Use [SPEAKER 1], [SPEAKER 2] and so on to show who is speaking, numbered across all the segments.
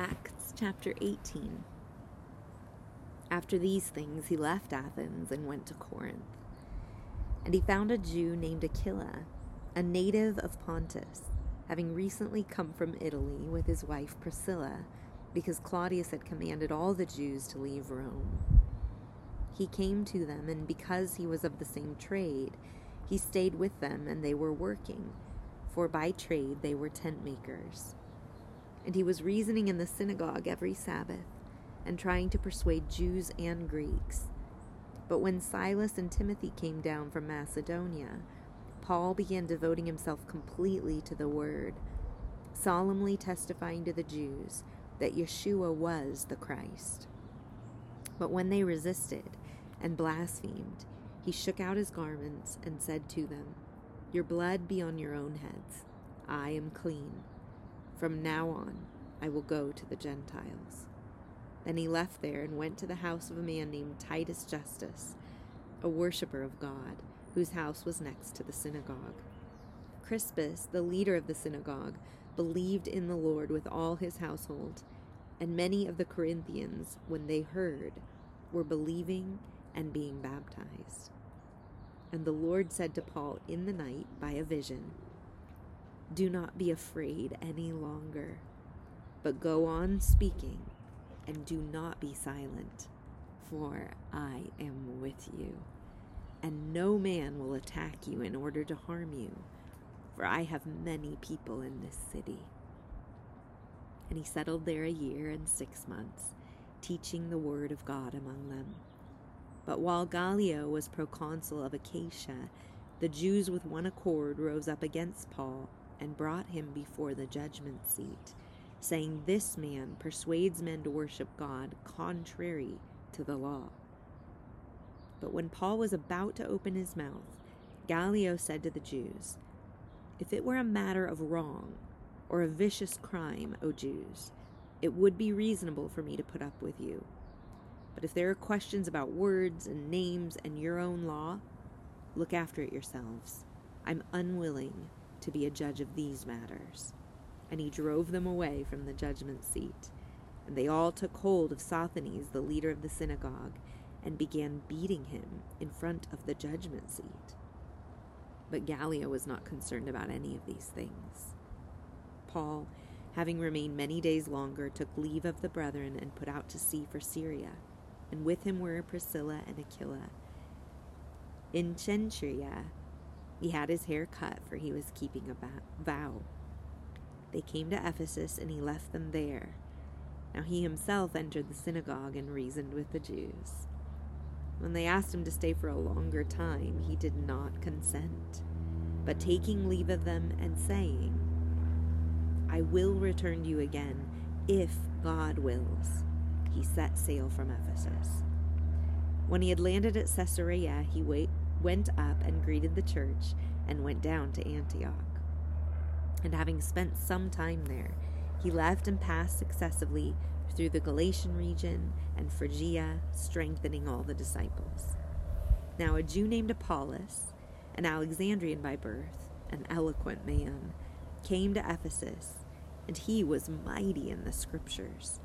[SPEAKER 1] Acts chapter 18. After these things, he left Athens and went to Corinth. And he found a Jew named Aquila, a native of Pontus, having recently come from Italy with his wife Priscilla, because Claudius had commanded all the Jews to leave Rome. He came to them, and because he was of the same trade, he stayed with them, and they were working, for by trade they were tent makers. And he was reasoning in the synagogue every Sabbath, and trying to persuade Jews and Greeks. But when Silas and Timothy came down from Macedonia, Paul began devoting himself completely to the word, solemnly testifying to the Jews that Yeshua was the Christ. But when they resisted and blasphemed, he shook out his garments and said to them, Your blood be on your own heads. I am clean. From now on, I will go to the Gentiles. Then he left there and went to the house of a man named Titus Justus, a worshipper of God, whose house was next to the synagogue. Crispus, the leader of the synagogue, believed in the Lord with all his household, and many of the Corinthians, when they heard, were believing and being baptized. And the Lord said to Paul in the night by a vision, do not be afraid any longer, but go on speaking, and do not be silent, for I am with you. And no man will attack you in order to harm you, for I have many people in this city. And he settled there a year and six months, teaching the word of God among them. But while Gallio was proconsul of Achaia, the Jews with one accord rose up against Paul and brought him before the judgment seat, saying, This man persuades men to worship God contrary to the law. But when Paul was about to open his mouth, Gallio said to the Jews, If it were a matter of wrong or a vicious crime, O Jews, it would be reasonable for me to put up with you. But if there are questions about words and names and your own law, look after it yourselves. I'm unwilling to be a judge of these matters. And he drove them away from the judgment seat. And they all took hold of Sosthenes, the leader of the synagogue, and began beating him in front of the judgment seat. But Gallio was not concerned about any of these things. Paul, having remained many days longer, took leave of the brethren and put out to sea for Syria. And with him were Priscilla and Aquila. In Cenchrea, he had his hair cut, for he was keeping a vow. They came to Ephesus, and he left them there. Now he himself entered the synagogue and reasoned with the Jews. When they asked him to stay for a longer time, he did not consent, but taking leave of them and saying, I will return to you again, if God wills, he set sail from Ephesus. When he had landed at Caesarea, he wait, went up and greeted the church, and went down to Antioch. And having spent some time there, he left and passed successively through the Galatian region and Phrygia, strengthening all the disciples. Now a Jew named Apollos, an Alexandrian by birth, an eloquent man, came to Ephesus, and he was mighty in the scriptures.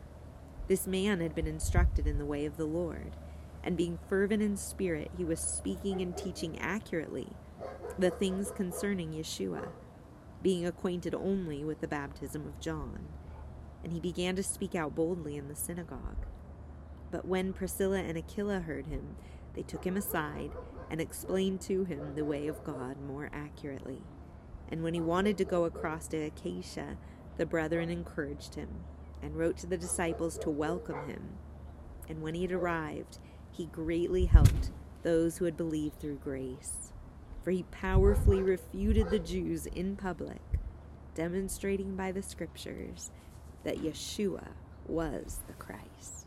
[SPEAKER 1] This man had been instructed in the way of the Lord and being fervent in spirit, he was speaking and teaching accurately the things concerning Yeshua, being acquainted only with the baptism of John. And he began to speak out boldly in the synagogue. But when Priscilla and Aquila heard him, they took him aside and explained to him the way of God more accurately. And when he wanted to go across to Achaia, the brethren encouraged him and wrote to the disciples to welcome him. And when he had arrived, he greatly helped those who had believed through grace, for he powerfully refuted the Jews in public, demonstrating by the scriptures that Yeshua was the Christ.